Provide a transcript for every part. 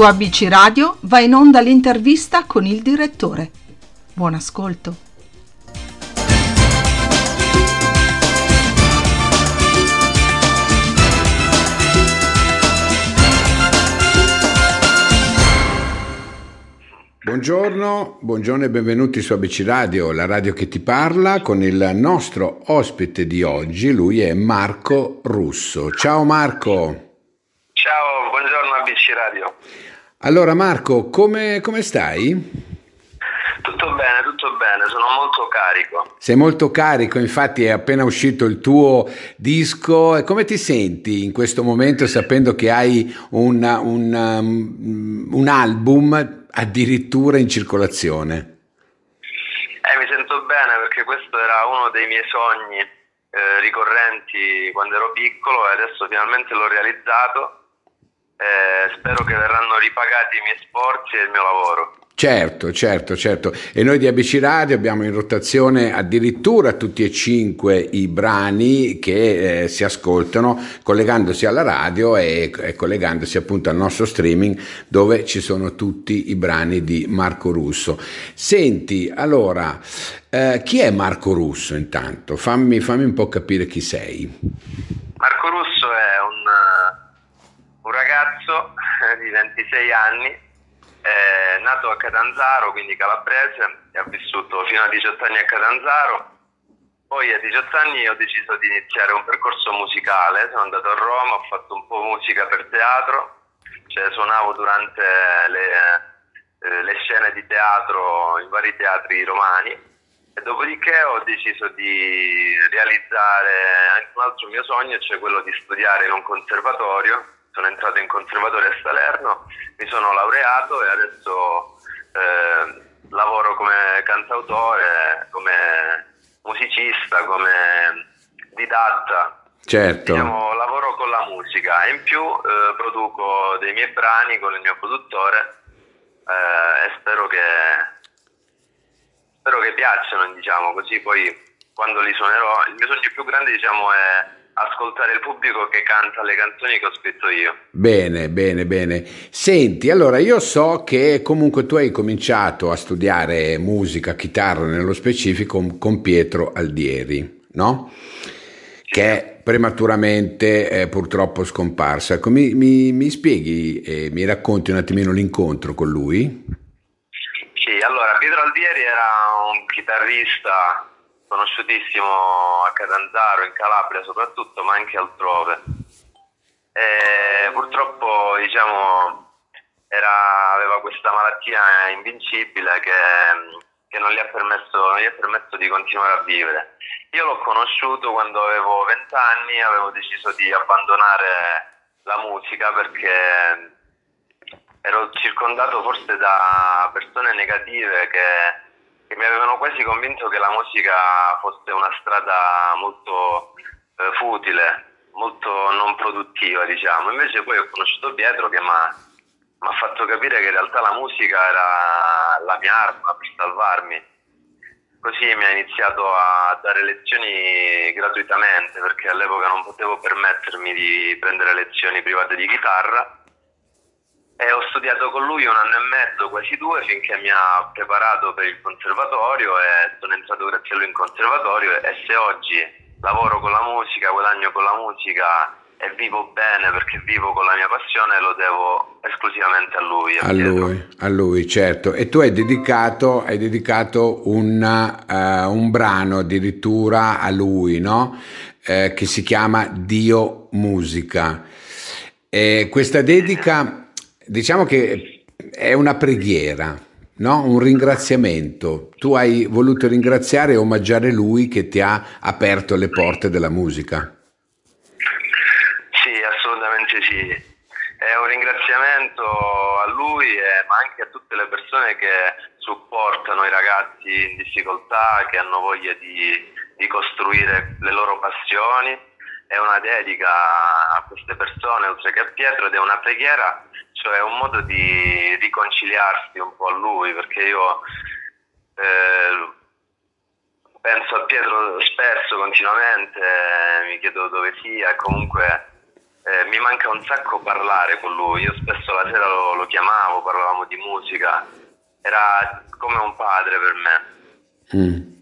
Su ABC Radio va in onda l'intervista con il direttore. Buon ascolto. Buongiorno, buongiorno e benvenuti su ABC Radio, la radio che ti parla, con il nostro ospite di oggi, lui è Marco Russo. Ciao Marco. Ciao, buongiorno ABC Radio. Allora Marco, come, come stai? Tutto bene, tutto bene, sono molto carico. Sei molto carico, infatti è appena uscito il tuo disco. E come ti senti in questo momento sapendo che hai un, un, um, un album addirittura in circolazione? Eh, mi sento bene perché questo era uno dei miei sogni eh, ricorrenti quando ero piccolo e adesso finalmente l'ho realizzato. Eh, spero che verranno ripagati i miei sforzi e il mio lavoro. Certo, certo, certo. E noi di ABC Radio abbiamo in rotazione addirittura tutti e cinque i brani che eh, si ascoltano collegandosi alla radio e, e, collegandosi appunto al nostro streaming dove ci sono tutti i brani di Marco Russo. Senti, allora, eh, chi è Marco Russo intanto? Fammi, fammi, un po' capire chi sei. Marco Russo è un, un ragazzo di 26 anni è nato a Catanzaro, quindi calabrese, e ha vissuto fino a 18 anni a Catanzaro. Poi a 18 anni ho deciso di iniziare un percorso musicale, sono andato a Roma, ho fatto un po' musica per teatro, cioè suonavo durante le, eh, le scene di teatro in vari teatri romani e dopodiché ho deciso di realizzare anche un altro mio sogno, cioè quello di studiare in un conservatorio sono entrato in conservatorio a Salerno, mi sono laureato e adesso eh, lavoro come cantautore, come musicista, come didatta. Certo. Diciamo, lavoro con la musica e in più eh, produco dei miei brani con il mio produttore eh, e spero che, spero che piacciono, diciamo, così poi quando li suonerò, il mio sogno più grande diciamo è ascoltare il pubblico che canta le canzoni che ho scritto io. Bene, bene, bene. Senti, allora io so che comunque tu hai cominciato a studiare musica, chitarra nello specifico con Pietro Aldieri, no? Che è prematuramente eh, purtroppo scomparso. Ecco, mi, mi, mi spieghi e eh, mi racconti un attimino l'incontro con lui? Sì, allora Pietro Aldieri era un chitarrista conosciutissimo a Catanzaro, in Calabria soprattutto, ma anche altrove. E purtroppo diciamo, era, aveva questa malattia invincibile che, che non, gli permesso, non, gli ha permesso, di continuare a vivere. Io l'ho conosciuto quando avevo 20 anni, avevo deciso di abbandonare la musica perché ero circondato forse da persone negative che che mi avevano quasi convinto che la musica fosse una strada molto eh, futile, molto non produttiva, diciamo. Invece poi ho conosciuto Pietro che mi ha fatto capire che in realtà la musica era la mia arma per salvarmi. Così mi ha iniziato a dare lezioni gratuitamente perché all'epoca non potevo permettermi di prendere lezioni private di chitarra e ho studiato con lui un anno e mezzo, quasi due, finché mi ha preparato per il conservatorio e sono entrato grazie a lui in conservatorio e se oggi lavoro con la musica, guadagno con la musica e vivo bene perché vivo con la mia passione, lo devo esclusivamente a lui. A, a lui, a lui, certo. E tu hai dedicato, hai dedicato una, uh, un brano addirittura a lui, no? Eh, che si chiama Dio Musica. E questa dedica diciamo che è una preghiera, no? un ringraziamento. Tu hai voluto ringraziare e omaggiare lui che ti ha aperto le porte della musica. Sì, assolutamente sì. È un ringraziamento a lui, eh, ma anche a tutte le persone che supportano i ragazzi in difficoltà, che hanno voglia di, di costruire le loro passioni. È una dedica a queste persone, oltre che a Pietro, ed è una preghiera cioè un modo di riconciliarsi un po' a lui, perché io eh, penso a Pietro spesso, continuamente, eh, mi chiedo dove sia comunque eh, mi manca un sacco parlare con lui, io spesso la sera lo, lo chiamavo, parlavamo di musica, era come un padre per me. Mm.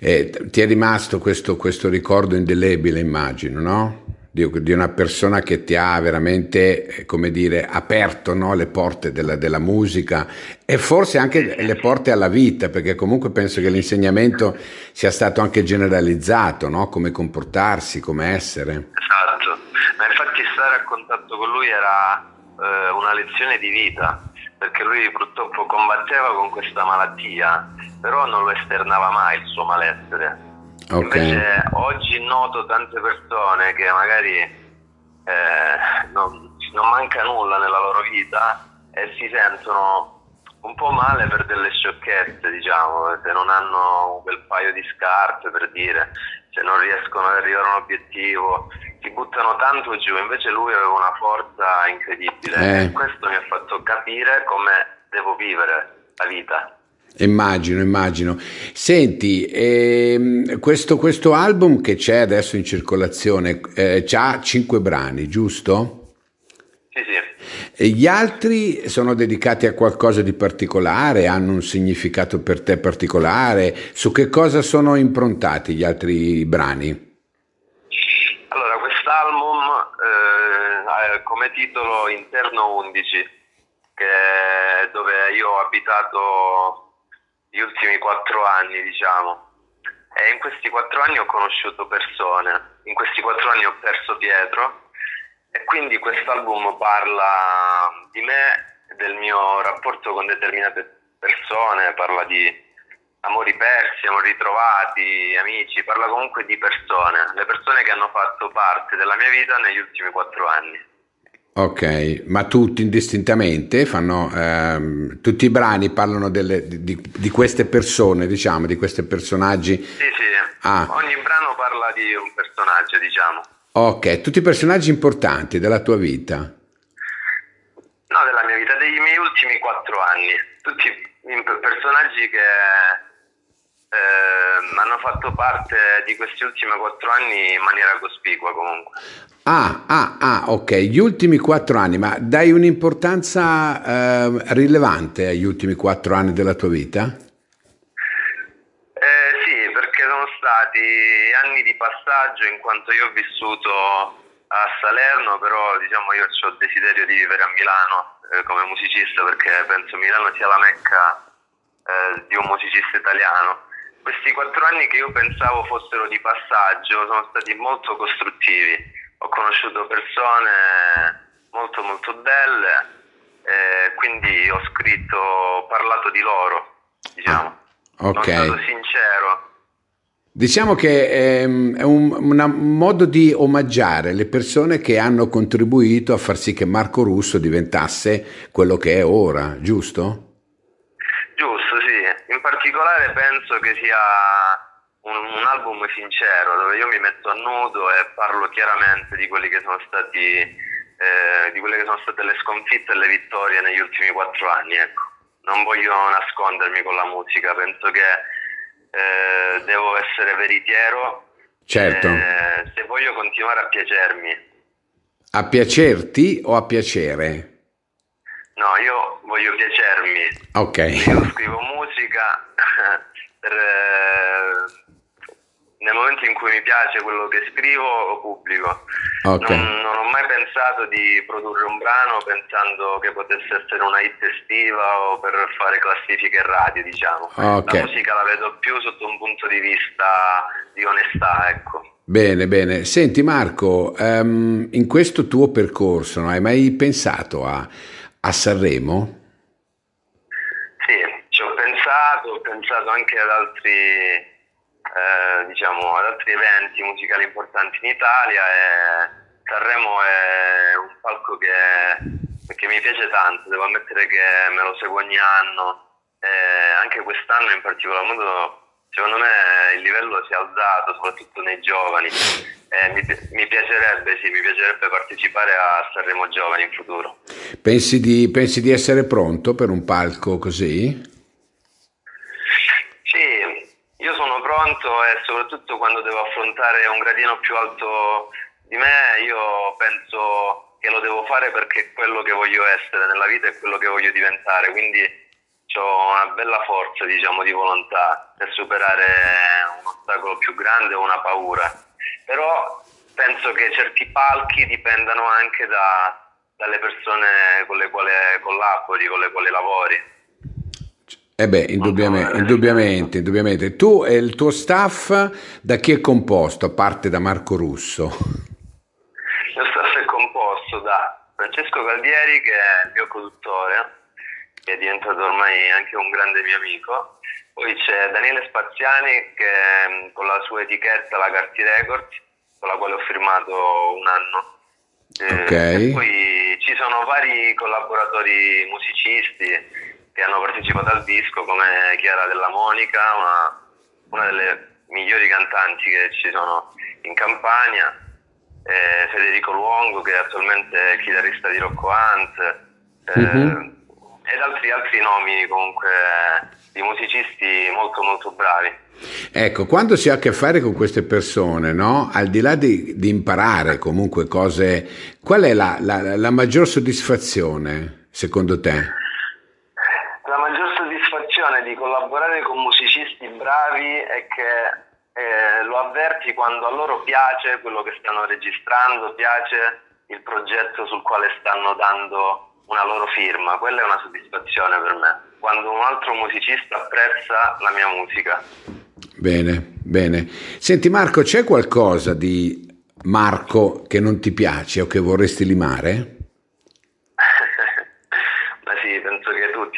Eh, ti è rimasto questo, questo ricordo indelebile, immagino, no? Di, una persona che ti ha veramente, eh, come dire, aperto no? le porte della, della, musica e forse anche le porte alla vita, perché comunque penso che l'insegnamento sia stato anche generalizzato, no? come comportarsi, come essere. Esatto, ma infatti stare a contatto con lui era eh, una lezione di vita, perché lui purtroppo combatteva con questa malattia, però non lo esternava mai il suo malessere Okay. Invece oggi noto tante persone che magari eh, non, non, manca nulla nella loro vita e si sentono un po' male per delle sciocchezze, diciamo, se non hanno quel paio di scarpe per dire, se non riescono ad arrivare a un obiettivo, si buttano tanto giù, invece lui aveva una forza incredibile eh. e questo mi ha fatto capire come devo vivere la vita. Immagino, immagino. Senti, ehm, questo, questo, album che c'è adesso in circolazione eh, ha cinque brani, giusto? Sì, sì. E gli altri sono dedicati a qualcosa di particolare, hanno un significato per te particolare? Su che cosa sono improntati gli altri brani? Allora, quest'album eh, ha come titolo Interno 11, che è dove io ho abitato gli ultimi quattro anni, diciamo. E in questi quattro anni ho conosciuto persone, in questi quattro anni ho perso Pietro e quindi quest'album parla di me del mio rapporto con determinate persone, parla di amori persi, amori ritrovati, amici, parla comunque di persone, le persone che hanno fatto parte della mia vita negli ultimi quattro anni. Ok, ma tutti indistintamente fanno, ehm, tutti i brani parlano delle, di, di, queste persone, diciamo, di questi personaggi? Sì, sì, ah. ogni brano parla di un personaggio, diciamo. Ok, tutti i personaggi importanti della tua vita? No, della mia vita, dei miei ultimi quattro anni, tutti personaggi che eh, hanno fatto parte di questi ultimi quattro anni in maniera cospicua comunque. Ah, ah, ah, ok, gli ultimi quattro anni, ma dai un'importanza eh, rilevante agli ultimi quattro anni della tua vita? Eh, sì, perché sono stati anni di passaggio in quanto io ho vissuto a Salerno, però diciamo io ho il desiderio di vivere a Milano eh, come musicista perché penso Milano sia la mecca eh, di un musicista italiano questi quattro anni che io pensavo fossero di passaggio sono stati molto costruttivi. Ho conosciuto persone molto molto belle, eh, quindi ho scritto, ho parlato di loro, diciamo. Ah, ok. Sono stato sincero. Diciamo che ehm, è un, un, modo di omaggiare le persone che hanno contribuito a far sì che Marco Russo diventasse quello che è ora, giusto? Particolare penso che sia un, un, album sincero dove io mi metto a nudo e parlo chiaramente di quelli che sono stati eh, di quelle che sono state le sconfitte e le vittorie negli ultimi quattro anni ecco. non voglio nascondermi con la musica penso che eh, devo essere veritiero certo eh, se voglio continuare a piacermi a piacerti o a piacere? No, io voglio piacermi. Ok. Io scrivo musica per, eh, nel momento in cui mi piace quello che scrivo lo pubblico. Okay. Non, non, ho mai pensato di produrre un brano pensando che potesse essere una hit estiva o per fare classifiche radio, diciamo. Okay. La musica la vedo più sotto un punto di vista di onestà, ecco. Bene, bene. Senti Marco, um, in questo tuo percorso no, hai mai pensato a a Sanremo? Ci ho pensato, ho pensato anche ad altri, eh, diciamo, ad altri eventi musicali importanti in Italia e Sanremo è un palco che, che mi piace tanto, devo ammettere che me lo seguo ogni anno e anche quest'anno in particolar modo secondo me il livello si è alzato soprattutto nei giovani eh, mi, mi, piacerebbe, sì, mi piacerebbe partecipare a Sanremo Giovani in futuro. Pensi di, pensi di essere pronto per un palco così? Sì, pronto e soprattutto quando devo affrontare un gradino più alto di me, io penso che lo devo fare perché è quello che voglio essere nella vita e quello che voglio diventare, quindi ho una bella forza diciamo, di volontà per superare un ostacolo più grande o una paura, però penso che certi palchi dipendano anche da, dalle persone con le quali collabori, con le quali lavori. Eh beh, indubbiamente, indubbiamente, indubbiamente. Tu e il tuo staff da chi è composto, a parte da Marco Russo? Il mio staff è composto da Francesco Caldieri, che è il mio produttore, che è diventato ormai anche un grande mio amico. Poi c'è Daniele Spaziani, che mm, con la sua etichetta, la Carti Records, con la quale ho firmato un anno. Okay. E poi ci sono vari collaboratori musicisti che hanno partecipato al disco come Chiara della Monica, una, una delle migliori cantanti che ci sono in Campania, eh, Federico Luongo che attualmente è chitarrista di Rocco Hunt, eh, mm-hmm. ed altri, altri nomi comunque di musicisti molto molto bravi. Ecco, quando si ha a che fare con queste persone, no? al di là di, di imparare comunque cose, qual è la, la, la maggior soddisfazione secondo te? Collaborare con musicisti bravi è che eh, lo avverti quando a loro piace quello che stanno registrando, piace il progetto sul quale stanno dando una loro firma. Quella è una soddisfazione per me, quando un altro musicista apprezza la mia musica. Bene, bene. Senti Marco, c'è qualcosa di Marco che non ti piace o che vorresti limare?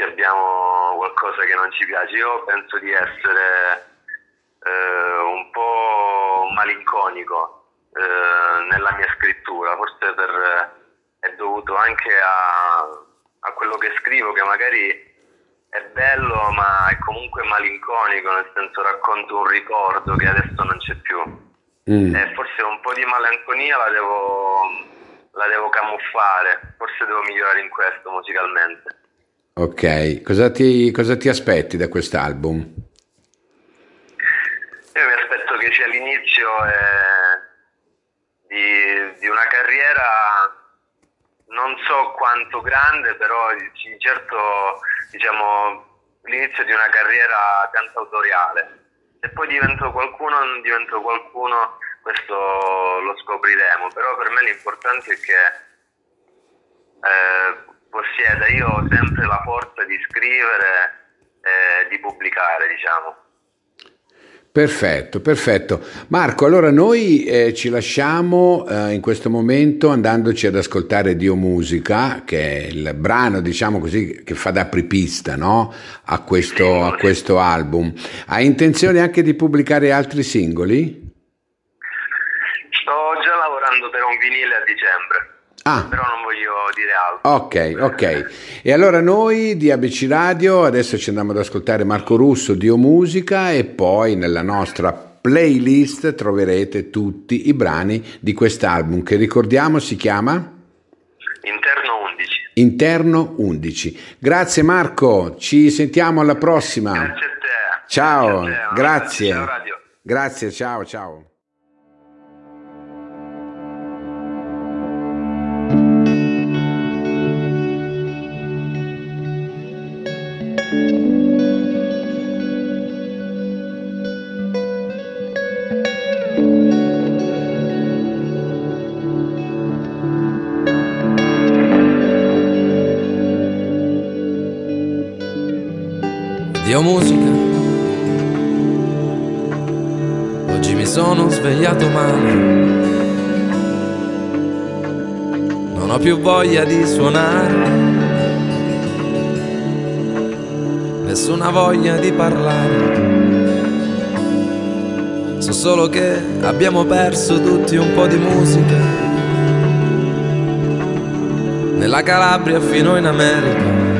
Tutti abbiamo qualcosa che non ci piace. Io penso di essere eh, un po' malinconico eh, nella mia scrittura, forse per, è dovuto anche a, a quello che scrivo, che magari è bello ma è comunque malinconico, nel senso racconto un ricordo che adesso non c'è più. Mm. E forse un po' di malinconia la devo, la devo camuffare, forse devo migliorare in questo musicalmente. Ok, cosa ti, cosa ti aspetti da quest'album? Io mi aspetto che sia l'inizio eh, di, di, una carriera non so quanto grande, però certo diciamo l'inizio di una carriera cantautoriale. Se poi divento qualcuno o non divento qualcuno, questo lo scopriremo, però per me l'importante è che eh. Io ho sempre la forza di scrivere e di pubblicare, diciamo. Perfetto, perfetto. Marco, allora noi eh, ci lasciamo eh, in questo momento andandoci ad ascoltare Dio Musica, che è il brano, diciamo così, che fa da apripista no? a, questo, sì, a questo album. Hai intenzione anche di pubblicare altri singoli? Sto già lavorando per un vinile a dicembre. Ah. Però non voglio dire altro. Ok, ok. E allora noi di ABC Radio adesso ci andiamo ad ascoltare Marco Russo, Dio Musica e poi nella nostra playlist troverete tutti i brani di quest'album che ricordiamo si chiama Interno 11. Interno 11. Grazie Marco, ci sentiamo alla prossima. Grazie a te. Ciao, grazie. A te. grazie. Ciao, grazie, ciao, ciao. Dio musica. Oggi mi sono svegliato male. Non ho più voglia di suonare. Nessuna voglia di parlare. So solo che abbiamo perso tutti un po' di musica. Nella Calabria fino in America.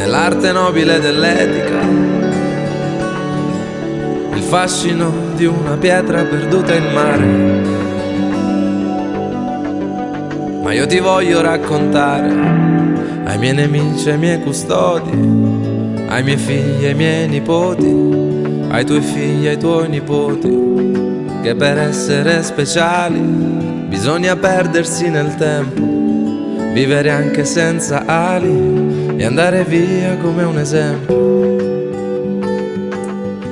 Nell'arte nobile dell'etica, il fascino di una pietra perduta in mare. Ma io ti voglio raccontare ai miei nemici, ai miei custodi, ai miei figli, ai miei nipoti, ai tuoi figli, ai tuoi nipoti che per essere speciali bisogna perdersi nel tempo, vivere anche senza ali e andare via come un esempio.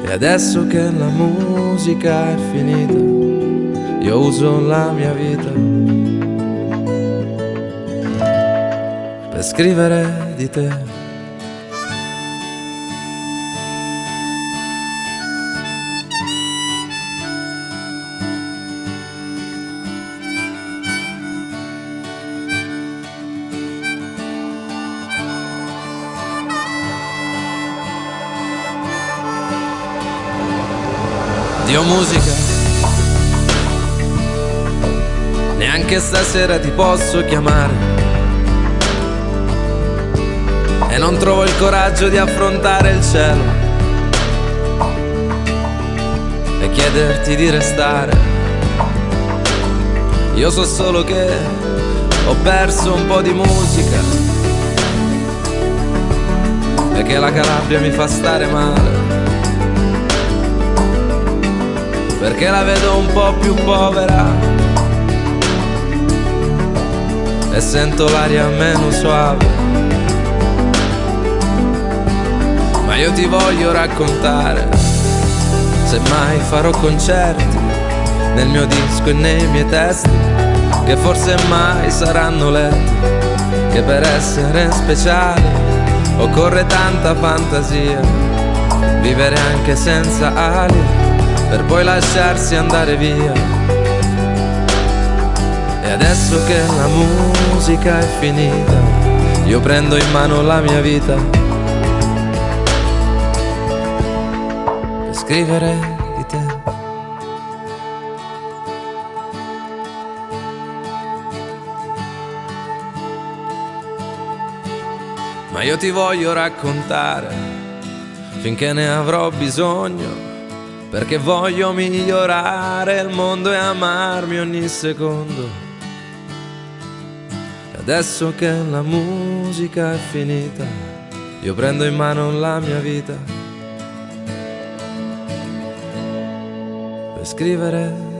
E adesso che la musica è finita, io uso la mia vita per scrivere di te. Dio musica. Neanche stasera ti posso chiamare. E non trovo il coraggio di affrontare il cielo. E chiederti di restare. Io so solo che ho perso un po' di musica. Che la Calabria mi fa stare male perché la vedo un po' più povera. E sento l'aria meno suave. Ma io ti voglio raccontare, se mai farò concerti nel mio disco e nei miei testi, che forse mai saranno letti, che per essere speciali occorre tanta fantasia, vivere anche senza ali per poi lasciarsi andare via. E adesso che la musica è finita, io prendo in mano la mia vita scrivere di te. Ma io ti voglio raccontare finché ne avrò bisogno perché voglio migliorare il mondo e amarmi ogni secondo. E adesso che la musica è finita, io prendo in mano la mia vita per scrivere